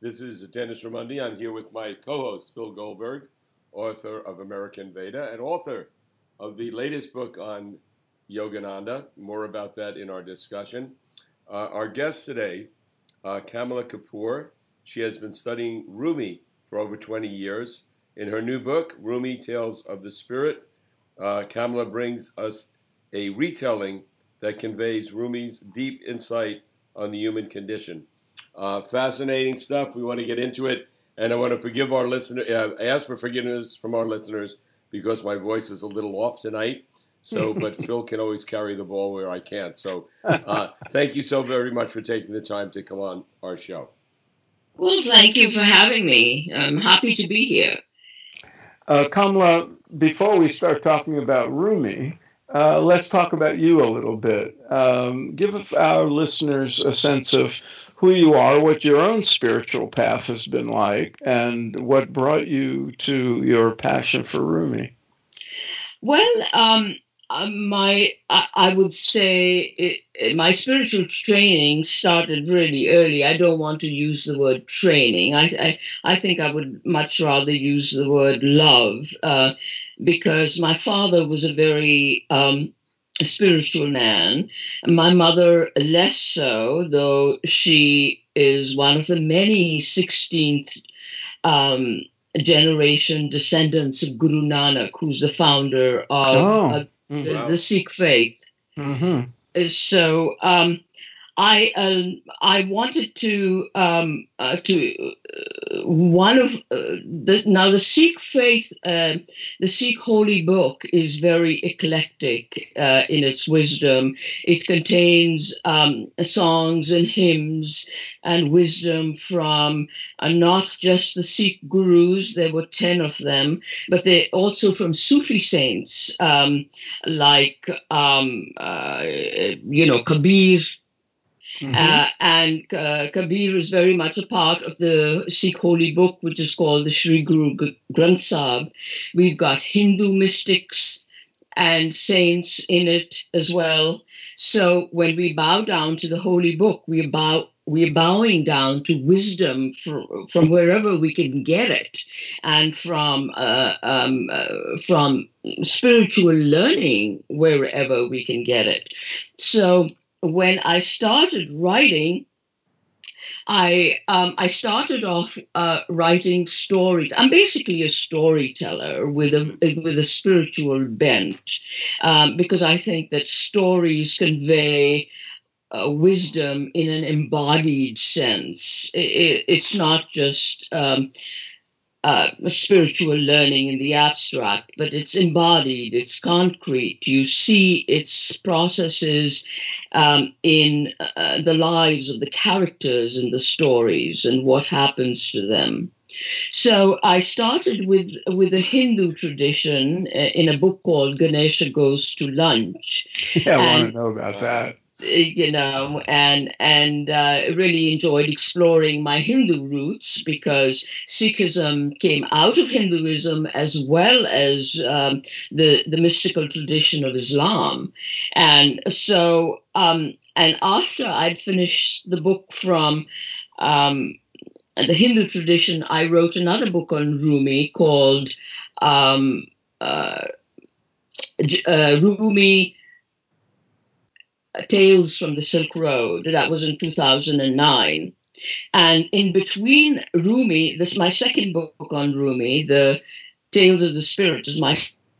This is Dennis Ramundi. I'm here with my co host, Phil Goldberg, author of American Veda and author of the latest book on Yogananda. More about that in our discussion. Uh, our guest today, uh, Kamla Kapur, she has been studying Rumi for over 20 years. In her new book, Rumi Tales of the Spirit, uh, Kamala brings us a retelling that conveys Rumi's deep insight on the human condition. Uh, fascinating stuff. We want to get into it, and I want to forgive our listener. Uh, ask for forgiveness from our listeners because my voice is a little off tonight. So, but Phil can always carry the ball where I can't. So, uh, thank you so very much for taking the time to come on our show. Well, thank you for having me. I'm happy to be here. Uh, Kamla, before we start talking about Rumi, uh, let's talk about you a little bit. Um, give our listeners a sense of who you are, what your own spiritual path has been like, and what brought you to your passion for Rumi. Well, um, uh, my I, I, would say it, my spiritual training started really early. I don't want to use the word training. I I, I think I would much rather use the word love uh, because my father was a very um, a spiritual man. My mother, less so, though she is one of the many 16th um, generation descendants of Guru Nanak, who's the founder of oh. uh, mm-hmm. the, the, Sikh faith. Mm-hmm. So, um, I uh, I wanted to um, uh, to uh, one of uh, the now the Sikh faith uh, the Sikh holy book is very eclectic uh, in its wisdom. It contains um, songs and hymns and wisdom from not just the Sikh gurus. There were ten of them, but they also from Sufi saints um, like um, you know Kabir. Mm-hmm. Uh, and uh, Kabir is very much a part of the Sikh holy book, which is called the Sri Guru Granth Sahib. We've got Hindu mystics and saints in it as well. So when we bow down to the holy book, we bow we're bowing down to wisdom from, from wherever we can get it, and from uh, um, uh, from spiritual learning wherever we can get it. So when I started writing, I um, I started off uh, writing stories. I'm basically a storyteller with a with a spiritual bent, um, because I think that stories convey uh, wisdom in an embodied sense. It, it's not just um, uh, spiritual learning in the abstract, but it's embodied, it's concrete. You see its processes um, in uh, the lives of the characters in the stories and what happens to them. So I started with with a Hindu tradition uh, in a book called Ganesha Goes to Lunch. Yeah, I want to know about that you know, and and uh, really enjoyed exploring my Hindu roots because Sikhism came out of Hinduism as well as um, the the mystical tradition of Islam, and so um, and after I'd finished the book from. Um, the Hindu tradition, I wrote another book on Rumi called um, uh, uh, Rumi Tales from the Silk Road. That was in 2009. And in between Rumi, this is my second book on Rumi, The Tales of the Spirit is my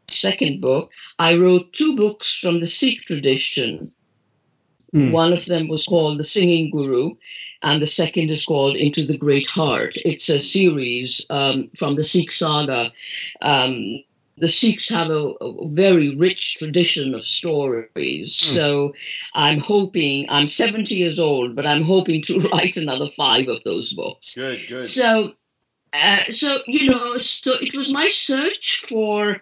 second book. I wrote two books from the Sikh tradition. Mm. One of them was called The Singing Guru, and the second is called Into the Great Heart. It's a series um, from the Sikh saga um, the Sikhs have a, a, very rich tradition of stories. Mm. So I'm hoping, I'm 70 years old, but I'm hoping to write another five of those books. Good, good. So, uh, so you know, so it was my search for,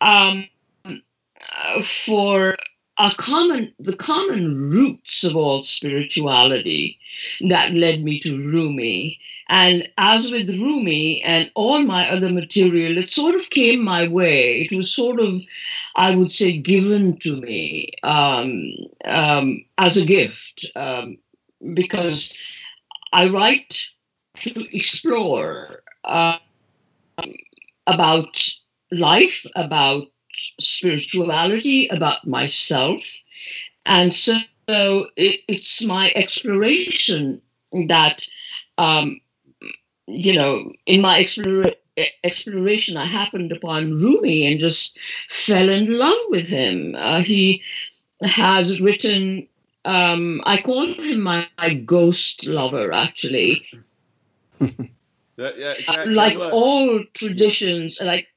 um, uh, for a common, the common roots of all spirituality that led me to Rumi. And as with Rumi and all my other material, it sort of came my way. It was sort of, I would say, given to me um, um, as a gift um, because I write to explore uh, about life, about spirituality, about myself. And so it, it's my exploration that, um, you know, in my explore, exploration, I happened upon Rumi and just fell in love with him. Uh, he has written, um, I call him my, my ghost lover, actually. yeah, uh, like all traditions, like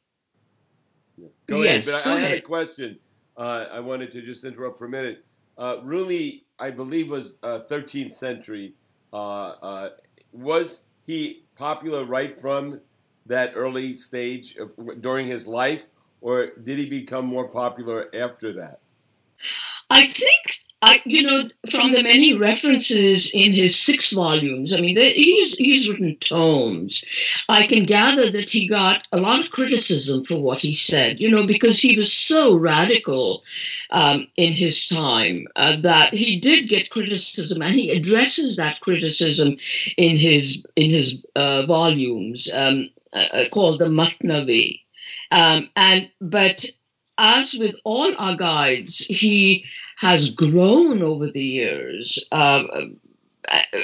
Go yes, ahead. But I, I, had a question. Uh, I wanted to just interrupt for a minute. Uh, Rumi, I believe, was uh, 13th century. Uh, uh, was he popular right from that early stage of, during his life, or did he become more popular after that? I think I, you know, from the many references in his six volumes, I mean, he's he's written tomes. I can gather that he got a lot of criticism for what he said, you know, because he was so radical um, in his time uh, that he did get criticism, and he addresses that criticism in his in his uh, volumes um, uh, called the Mathnavi. Um, and but as with all our guides, he has grown over the years. Uh,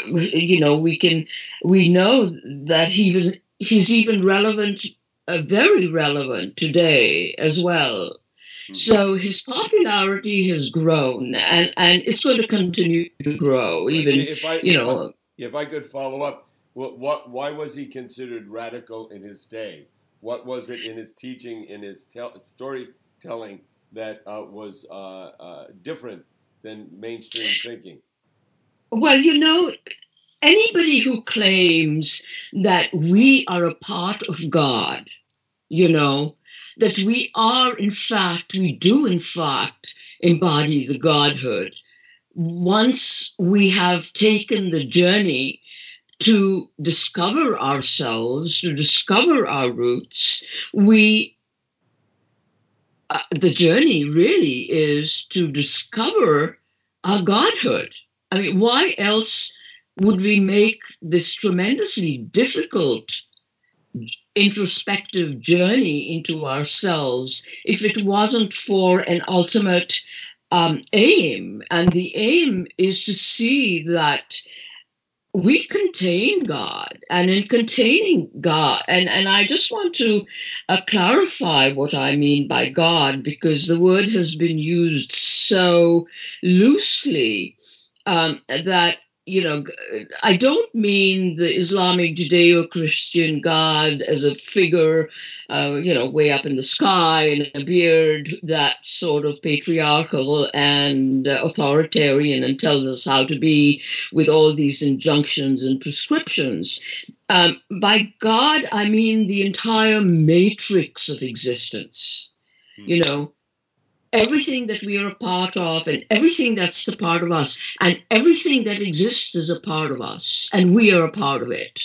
you know, we can we know that he was he's even relevant, uh, very relevant today as well. Mm-hmm. So his popularity has grown, and and it's going to continue to grow. Even if I, you know, if I could follow up, what, what why was he considered radical in his day? What was it in his teaching, in his tell, storytelling that uh, was uh, uh, different than mainstream thinking? Well, you know, anybody who claims that we are a part of God, you know, that we are, in fact, we do, in fact, embody the Godhood. Once we have taken the journey to discover ourselves, to discover our roots, we uh, the journey really is to discover our godhood. I mean, why else would we make this tremendously difficult introspective journey into ourselves if it wasn't for an ultimate um, aim? And the aim is to see that we contain God, and in containing God, and, and I just want to uh, clarify what I mean by God because the word has been used so loosely um, that you know, I don't mean the Islamic Judeo Christian God as a figure, uh, you know, way up in the sky and a beard, that sort of patriarchal and uh, authoritarian and tells us how to be with all these injunctions and prescriptions. Um, by God, I mean the entire matrix of existence. Mm. You know, everything that we are a part of and everything that's a part of us and everything that exists is a part of us and we are a part of it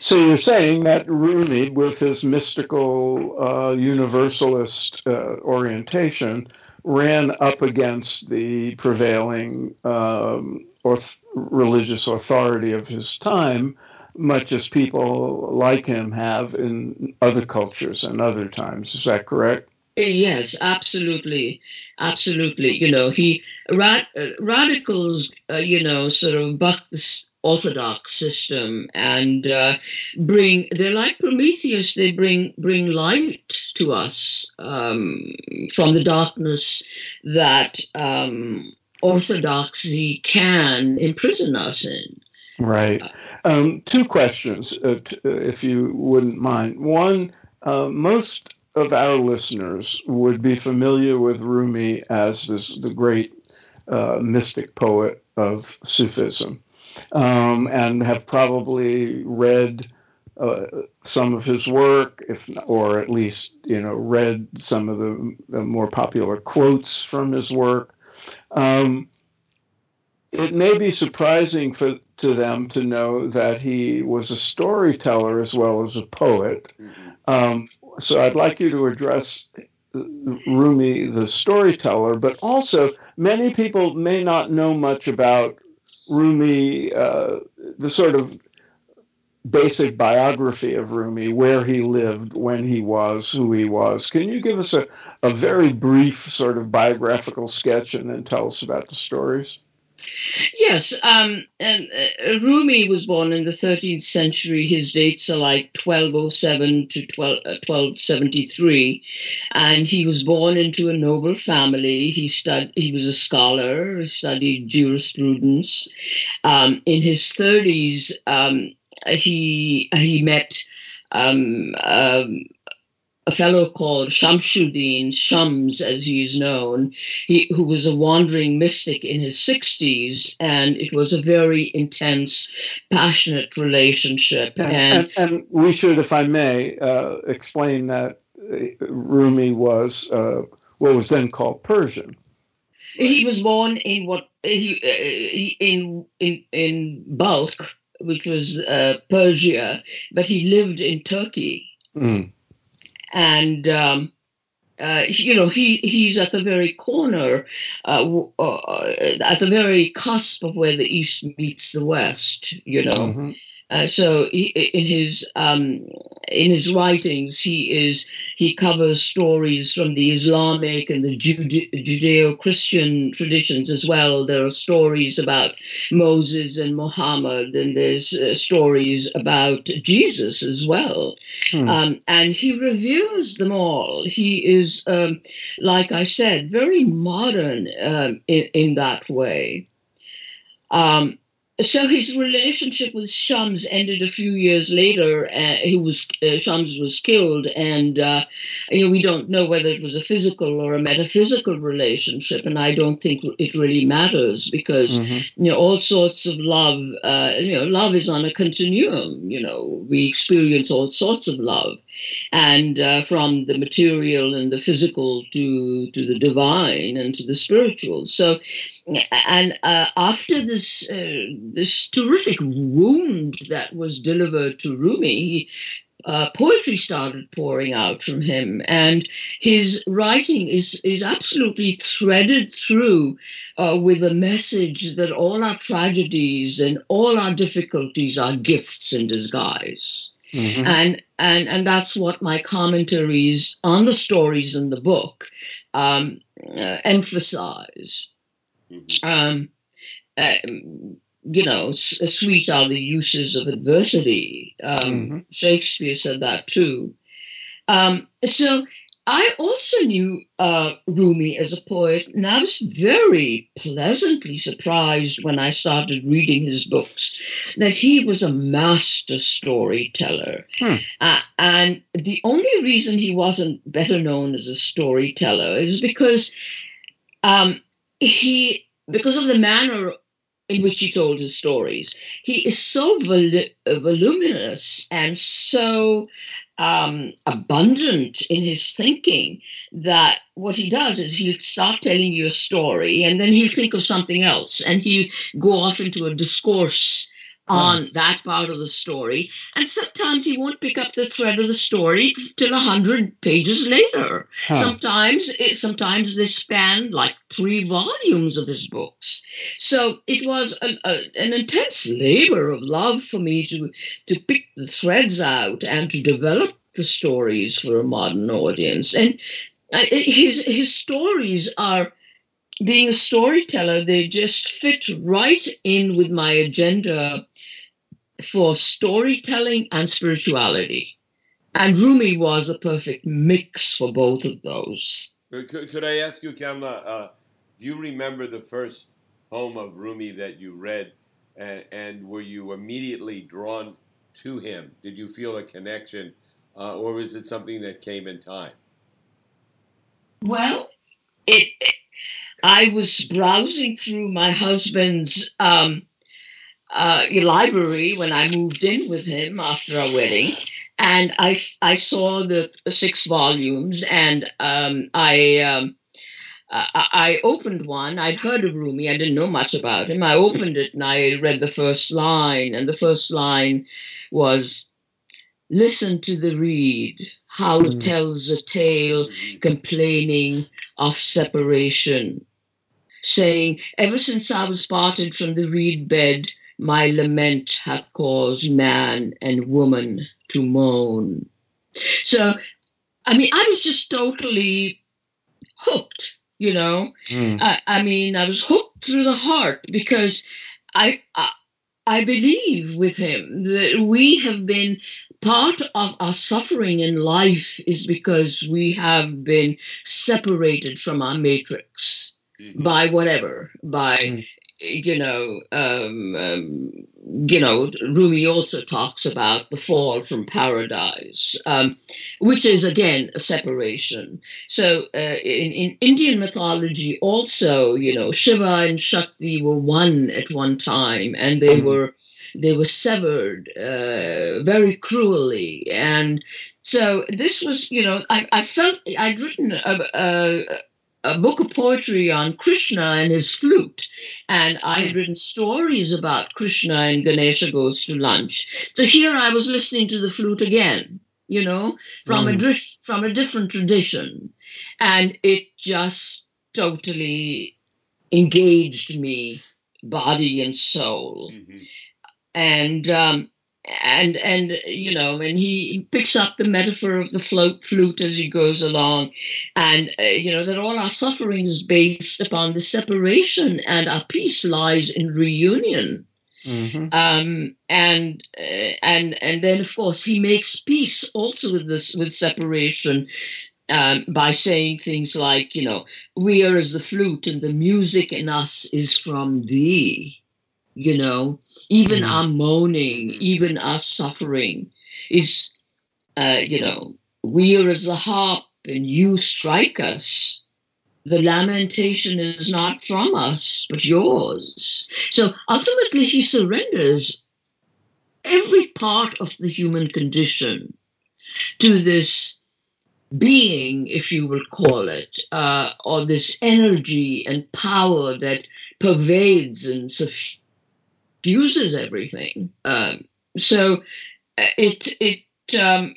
so you're saying that Rumi, with his mystical uh, universalist uh, orientation, ran up against the prevailing um, or religious authority of his time, much as people like him have in other cultures and other times. Is that correct? Yes, absolutely, absolutely. You know, he rad, uh, radicals, uh, you know, sort of buck the orthodox system and uh, bring. They're like Prometheus. They bring bring light to us um, from the darkness that um, orthodoxy can imprison us in. Right. Um, two questions, uh, t- uh, if you wouldn't mind. One, uh, most of our listeners would be familiar with Rumi as this the great uh, mystic poet of Sufism, um, and have probably read uh, some of his work, if or at least you know read some of the, the more popular quotes from his work. Um, it may be surprising for, to them to know that he was a storyteller as well as a poet. Mm-hmm. Um, so I'd like you to address Rumi, the storyteller, but also many people may not know much about Rumi, uh, the sort of basic biography of Rumi, where he lived, when he was, who he was. Can you give us a, a very brief sort of biographical sketch and then tell us about the stories? Yes, um, and uh, Rumi was born in the 13th century. His dates are like 1207 to 12, uh, 1273, and he was born into a noble family. He stud, He was a scholar. Studied jurisprudence. Um, in his 30s, um, he he met. Um, um, a fellow called Shamsuddin, Shams as he's known, he, who was a wandering mystic in his 60s, and it was a very intense, passionate relationship. And, and, and, and we should, if I may, uh, explain that uh, Rumi was uh, what was then called Persian. He was born in what he, uh, in in in Balkh, which was uh, Persia, but he lived in Turkey. Mm and um, uh, you know he he's at the very corner, uh, uh, at the very cusp of where the East meets the West. You know, mm-hmm. Uh, so he, in his um, in his writings, he is he covers stories from the Islamic and the Jude- Judeo-Christian traditions as well. There are stories about Moses and Muhammad, and there's uh, stories about Jesus as well. Hmm. Um, and he reviews them all. He is, um, like I said, very modern um, in, in that way. Um, so his relationship with Shams ended a few years later. Uh, he was uh, Shams was killed, and uh, you know we don't know whether it was a physical or a metaphysical relationship, and I don't think it really matters because mm-hmm. you know all sorts of love. Uh, you know, love is on a continuum. You know, we experience all sorts of love, and uh, from the material and the physical to to the divine and to the spiritual. So and uh, after this uh, this terrific wound that was delivered to Rumi, uh, poetry started pouring out from him, and his writing is is absolutely threaded through uh, with a message that all our tragedies and all our difficulties are gifts in disguise. Mm-hmm. And and and that's what my commentaries on the stories in the book um, uh, emphasize. Mm-hmm. Um, uh, you know, sweet are the uses of adversity. Um, mm-hmm. Shakespeare said that too. Um, so I also knew uh, Rumi as a poet, and I was very pleasantly surprised when I started reading his books that he was a master storyteller. Hmm. Uh, and the only reason he wasn't better known as a storyteller is because um, he because of the manner in which he told his stories. He is so vol- voluminous and so um, abundant in his thinking that what he does is he'll start telling you a story and then he'll think of something else and he'll go off into a discourse on that part of the story. And sometimes he won't pick up the thread of the story till a hundred pages later. Huh. Sometimes, it, sometimes they span like three volumes of his books. So it was a, a, an intense labor of love for me to to pick the threads out and to develop the stories for a modern audience. And uh, his his stories are being a storyteller, they just fit right in with my agenda for storytelling and spirituality. And Rumi was a perfect mix for both of those. Could, could I ask you, Kamla, uh, do you remember the first poem of Rumi that you read, and, and were you immediately drawn to him? Did you feel a connection, uh, or was it something that came in time? Well, it, it I was browsing through my husband's um, uh, library when I moved in with him after our wedding, and I I saw the six volumes, and um, I. Um, I opened one. I'd heard of Rumi. I didn't know much about him. I opened it and I read the first line. And the first line was Listen to the reed, how it hmm. tells a tale complaining of separation, saying, Ever since I was parted from the reed bed, my lament hath caused man and woman to moan. So, I mean, I was just totally hooked, you know. Mm. I, I, mean, I was hooked through the heart because I, I I believe with him that we have been part of our suffering in life is because we have been separated from our matrix mm-hmm. by whatever, by mm you know, um, um, you know, Rumi also talks about the fall from paradise, um, which is again a separation. So uh, in, in Indian mythology, also, you know, Shiva and Shakti were one at one time, and they mm. were they were severed uh, very cruelly, and so this was, you know, I, I felt I'd written a, a, a book of poetry on Krishna and his flute. And I had written stories about Krishna and Ganesha goes to lunch. So here I was listening to the flute again, you know, from mm. a from a different tradition. And it just totally engaged me, body and soul. Mm-hmm. And um, and and you know and he picks up the metaphor of the float flute as he goes along. And uh, you know that all our suffering is based upon the separation and our peace lies in reunion. Mm-hmm. um, and uh, and and then of course he makes peace also with this with separation um, by saying things like you know we are as the flute and the music in us is from thee you know even mm. our moaning even our suffering is uh, you know we are as the harp and you strike us. The lamentation is not from us but yours. So ultimately he surrenders every part of the human condition to this being, if you will call it, uh, or this energy and power that pervades and suffuses uses everything. Um, so uh, it it um,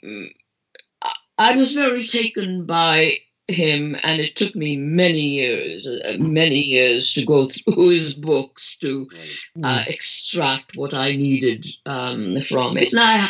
I was very taken by him, and it took me many years, uh, many years to go through his books to uh, extract what I needed um, from it. And I,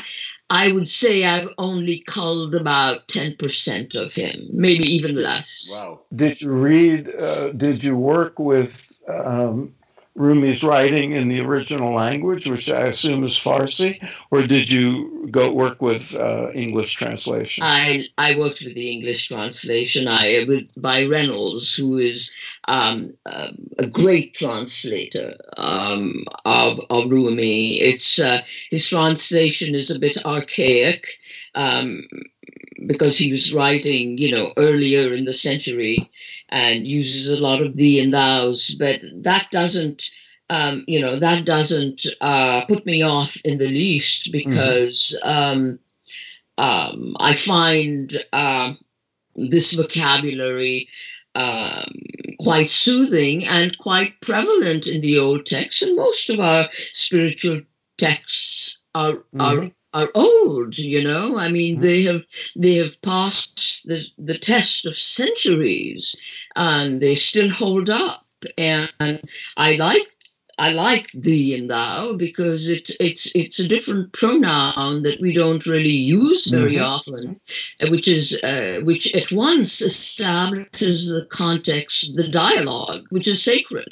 I would say I've only culled about ten percent of him, maybe even less. Wow! Did you read? Uh, did you work with? Um, Rumi's writing in the original language, which I assume is Farsi, or did you go work with uh, English translation? I I worked with the English translation. I with by Reynolds, who is um, uh, a great translator um, of of Rumi. It's uh, his translation is a bit archaic. Um, because he was writing, you know, earlier in the century, and uses a lot of thee and thous, but that doesn't, um, you know, that doesn't uh, put me off in the least mm-hmm. because mm-hmm. um, um, I find uh, this vocabulary um, quite soothing and quite prevalent in the old texts, and most of our spiritual texts are mm-hmm. are are old you know i mean mm-hmm. they have they have passed the, the test of centuries and they still hold up and i like I like thee and thou because it's it's it's a different pronoun that we don't really use very mm-hmm. often, uh, which is uh, which at once establishes the context of the dialogue, which is sacred.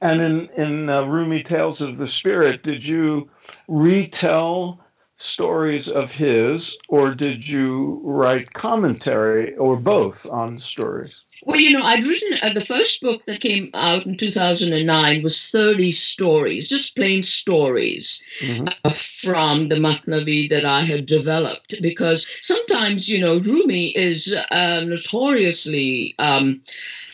And in in uh, Rumi Tales of the Spirit, did you retell stories of his, or did you write commentary or both on stories? Well, you know, I'd written uh, the first book that came out in 2009 was 30 stories, just plain stories mm-hmm. uh, from the Mathnavi that I had developed. Because sometimes, you know, Rumi is uh, notoriously. Um,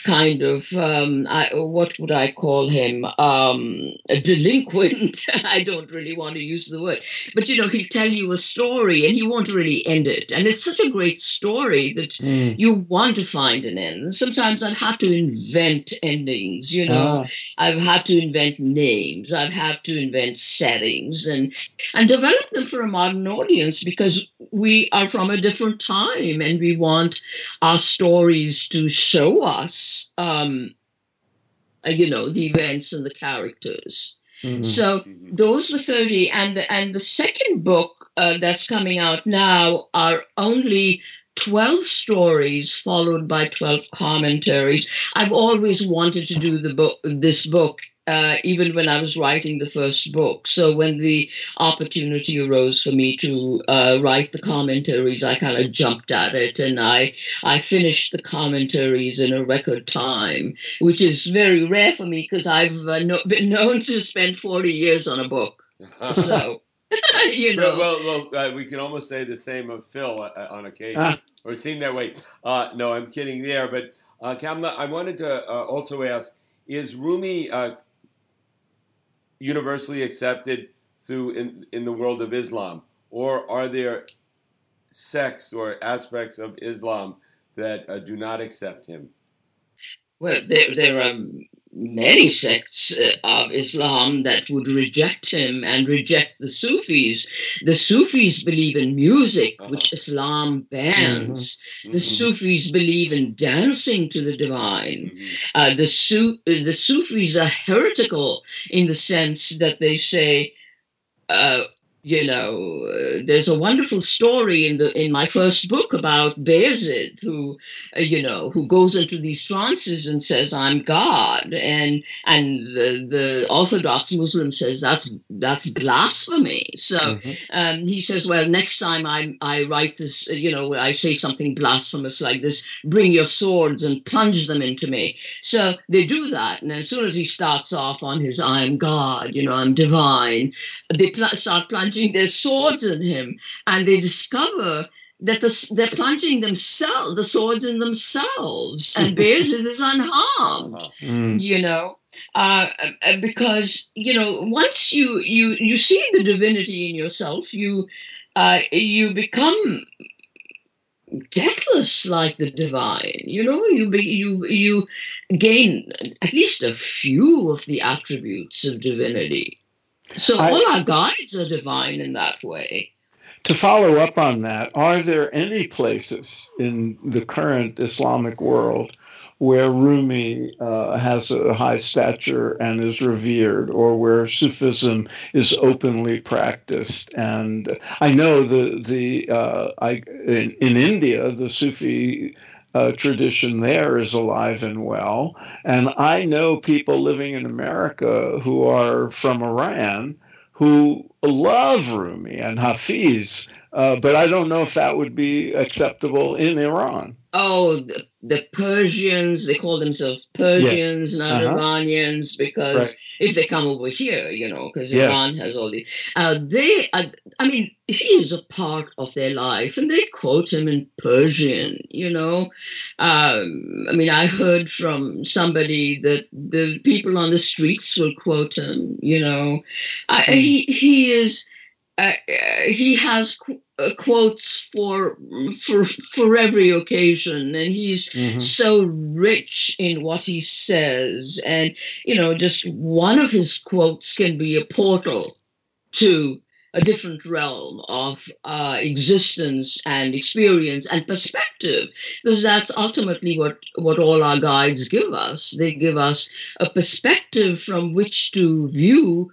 kind of um, I, what would I call him um, a delinquent. I don't really want to use the word, but you know he'll tell you a story and he won't really end it, and it's such a great story that mm. you want to find an end. Sometimes I've had to invent endings. You know, ah. I've had to invent names. I've had to invent settings and and develop them for a modern audience because we are from a different time and we want our stories to show us um, uh, you know, the events and the characters. Mm-hmm. So mm-hmm. those were 30. And the, and the second book uh, that's coming out now are only 12 stories followed by 12 commentaries. I've always wanted to do the book, this book uh, even when I was writing the first book. So when the opportunity arose for me to uh, write the commentaries, I kind of jumped at it, and I I finished the commentaries in a record time, which is very rare for me because I've uh, no, been known to spend forty years on a book. So. you know. Well, well, well uh, we can almost say the same of Phil uh, on occasion, ah. or it seemed that way. no, I'm kidding there. But Kamla, I wanted to also ask: Is Rumi universally accepted through in, in the world of Islam? Or are there sects or aspects of Islam that uh, do not accept him? Well, there, there are many sects uh, of Islam that would reject him and reject the Sufis. The Sufis believe in music, uh-huh. which Islam bans. Mm-hmm. The mm-hmm. Sufis believe in dancing to the divine. Mm-hmm. Uh, the, Su- the Sufis are heretical in the sense that they say, uh, you know, uh, there's a wonderful story in the in my first book about Bayezid, who, uh, you know, who goes into these trances and says, "I'm God," and and the, the Orthodox Muslim says that's that's blasphemy. So mm-hmm. um, he says, "Well, next time I I write this, uh, you know, I say something blasphemous like this, bring your swords and plunge them into me." So they do that, and as soon as he starts off on his "I'm God," you know, I'm divine, they pl- start plunging plunging their swords in him, and they discover that the, they're plunging themselves, the swords in themselves, and Bayezid is unharmed. Mm. You know, uh, uh, because you know once you you you see the divinity in yourself, you uh, you become deathless like the divine you know you be, you you gain at least a few of the attributes of divinity so I, all our guides are divine in that way. To follow up on that, are there any places in the current Islamic world where Rumi uh, has a high stature and is revered, or where Sufism is openly practiced. And I know the the uh, I in, in India the Sufi uh, tradition there is alive and well. And I know people living in America who are from Iran who love Rumi and Hafiz, uh, but I don't know if that would be acceptable in Iran. Oh, the, Persians, they call themselves Persians, yes. not uh-huh. Iranians, because right. if they come over here, you know, because yes. Iran has all these. Uh, they, uh, I mean, he is a part of their life, and they quote him in Persian, you know. Um, I mean, I heard from somebody that the people on the streets will quote him, you know. Uh, he, he is uh, he has qu- uh, quotes for for for every occasion, and he's mm-hmm. so rich in what he says. And you know, just one of his quotes can be a portal to a different realm of uh, existence and experience and perspective because that's ultimately what what all our guides give us they give us a perspective from which to view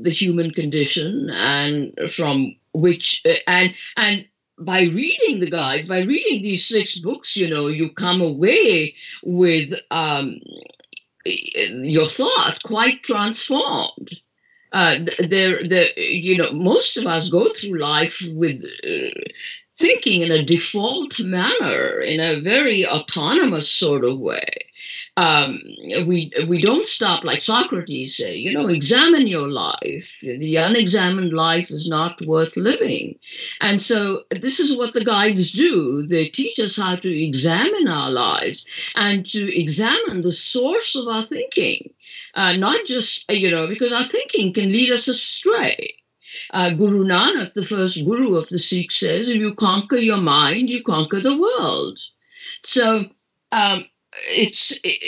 the human condition and from which uh, and and by reading the guides by reading these six books you know you come away with um, your thought quite transformed. Uh, there the you know most of us go through life with uh, thinking in a default manner in a very autonomous sort of way um, we we don't stop like Socrates say, you know, examine your life. The unexamined life is not worth living. And so this is what the guides do. They teach us how to examine our lives and to examine the source of our thinking, uh, not just, you know, because our thinking can lead us astray. Uh, Guru Nanak, the first guru of the Sikhs, says, if you conquer your mind, you conquer the world. So um, it's it,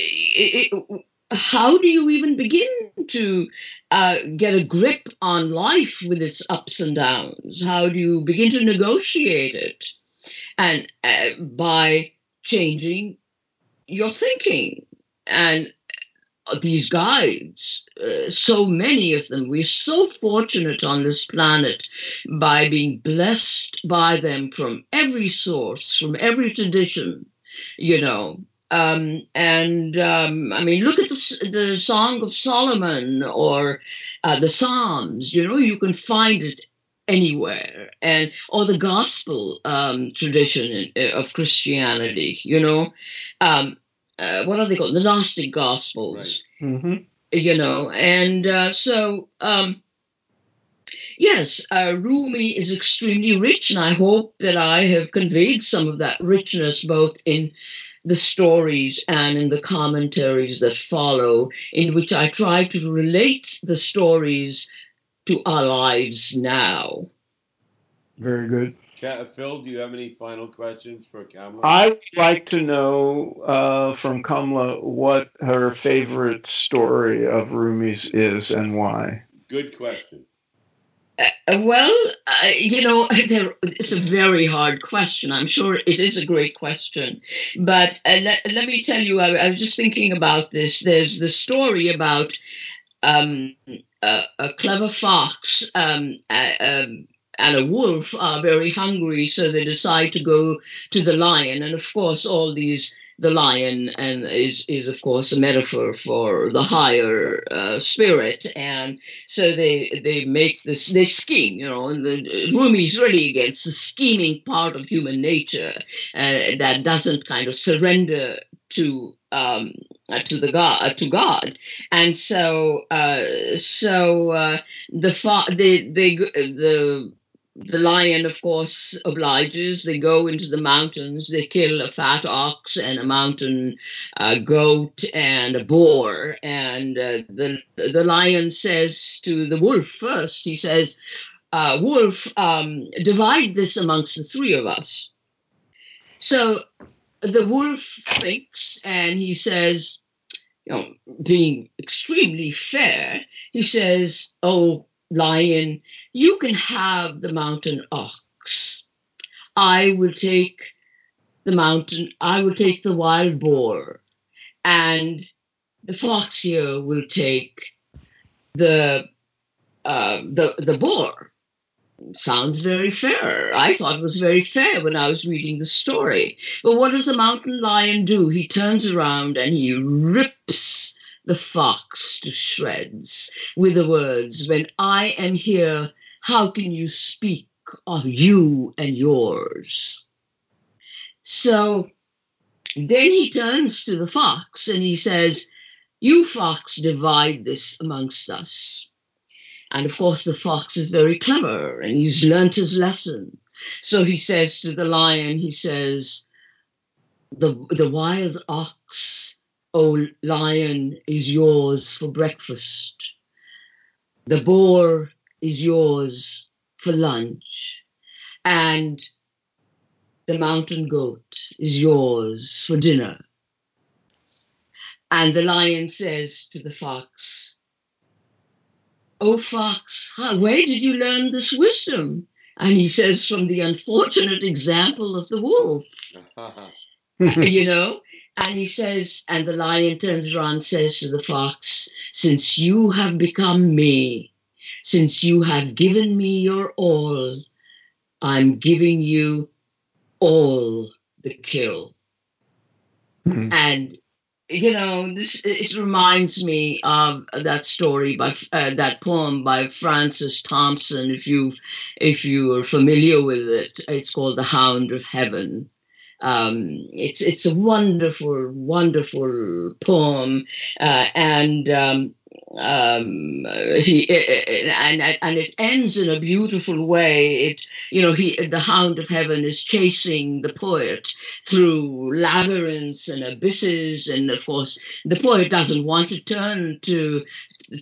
it, how do you even begin to uh, get a grip on life with its ups and downs? How do you begin to negotiate it? And uh, by changing your thinking. And these guides, uh, so many of them. We're so fortunate on this planet by being blessed by them from every source, from every tradition, you know. Um, and um, I mean, look at the, the Song of Solomon or uh, the Psalms, you know, you can find it anywhere and or the gospel um, tradition uh, of christianity you know um, uh, what are they called? The Gnostic Gospels. Right. Mm-hmm. You know, and uh, so um, yes, uh, Rumi is extremely rich, and I hope that I have conveyed some of that richness both in the stories and in the commentaries that follow, in which I try to relate the stories to our lives now. Very good. Phil, do you have any final questions for Kamla? I would like to know uh, from Kamla what her favorite story of Rumi's is and why. Good question. Uh, well, uh, you know, it's a very hard question. I'm sure it is a great question. But uh, let, let me tell you, I, I, was just thinking about this. There's the story about um, a, a, clever fox um, uh, um, and a wolf are very hungry, so they decide to go to the lion. And of course, all these the lion and is is of course a metaphor for the higher uh, spirit. And so they they make this they scheme you know and the Rumi is really against the scheming part of human nature uh, that doesn't kind of surrender to um, uh, to the God uh, to God, and so uh, so uh, the fa- the the the the lion, of course, obliges. They go into the mountains. They kill a fat ox and a mountain uh, goat and a boar. And uh, the the lion says to the wolf first. He says, uh, "Wolf, um, divide this amongst the three of us." So the wolf thinks, and he says, you know, being extremely fair, he says, "Oh." Lion, you can have the mountain ox. I will take the mountain, I will take the wild boar, and the fox here will take the uh, the the boar. Sounds very fair. I thought it was very fair when I was reading the story. But what does the mountain lion do? He turns around and he rips the fox to shreds with the words, When I am here, how can you speak of you and yours? So then he turns to the fox and he says, You, fox, divide this amongst us. And of course, the fox is very clever and he's learnt his lesson. So he says to the lion, he says, the, the wild ox O lion is yours for breakfast. The boar is yours for lunch. And the mountain goat is yours for dinner. And the lion says to the fox, Oh, fox, how, where did you learn this wisdom? And he says, From the unfortunate example of the wolf. you know? And he says, and the lion turns around and says to the fox, Since you have become me, since you have given me your all, I'm giving you all the kill. Mm-hmm. And you know, this it reminds me of that story by uh, that poem by Francis Thompson. If you if you are familiar with it, it's called "The Hound of Heaven." Um, it's it's a wonderful, wonderful poem, uh, and um, um, he and and it ends in a beautiful way. It you know he the Hound of Heaven is chasing the poet through labyrinths and abysses, and of course the poet doesn't want to turn to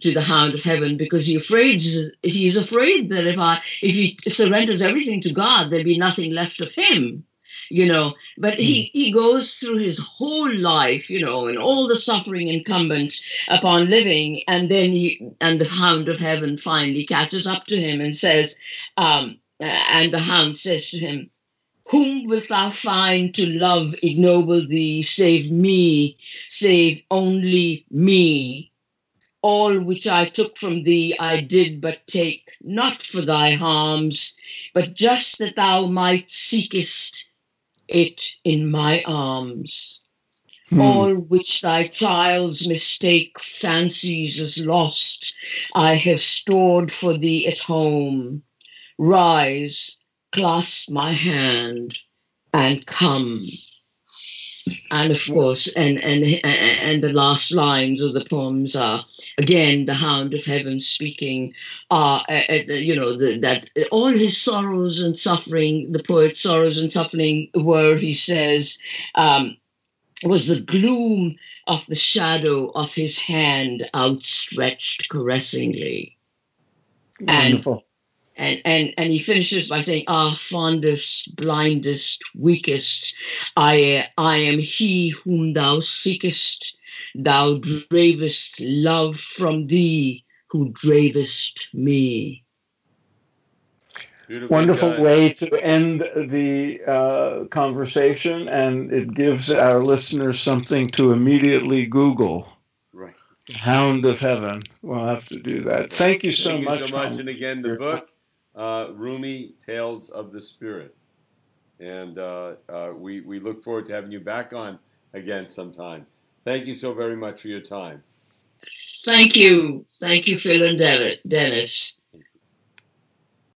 to the hound of heaven because he afraid he's afraid that if I if he surrenders everything to God, there'll be nothing left of him you know but he hmm. he goes through his whole life you know and all the suffering incumbent upon living and then he and the hound of heaven finally catches up to him and says um and the hound says to him Whom wilt thou find to love, ignoble thee, save me, save only me? All which I took from thee I did but take, not for thy harms, but just that thou might seekest it in my arms. Hmm. All which thy child's mistake fancies as lost, I have stored for thee at home. Rise, clasp my hand, and come. And of course, and and and the last lines of the poems are again the Hound of Heaven speaking. Are uh, uh, you know the, that all his sorrows and suffering, the poet's sorrows and suffering, were he says. Um, was the gloom of the shadow of his hand outstretched caressingly. Wonderful. And and and he finishes by saying, "Ah, fondest, blindest, weakest, I I am he whom thou seekest. Thou dravest love from thee, who dravest me." Beautifully Wonderful done. way to end the uh, conversation, and it gives our listeners something to immediately Google. Right. Hound of Heaven. We'll have to do that. Thank you so Thank much. you so much. Tom. And again, the book, uh, Rumi Tales of the Spirit. And uh, uh, we, we look forward to having you back on again sometime. Thank you so very much for your time. Thank you, thank you, Phil and Dennis.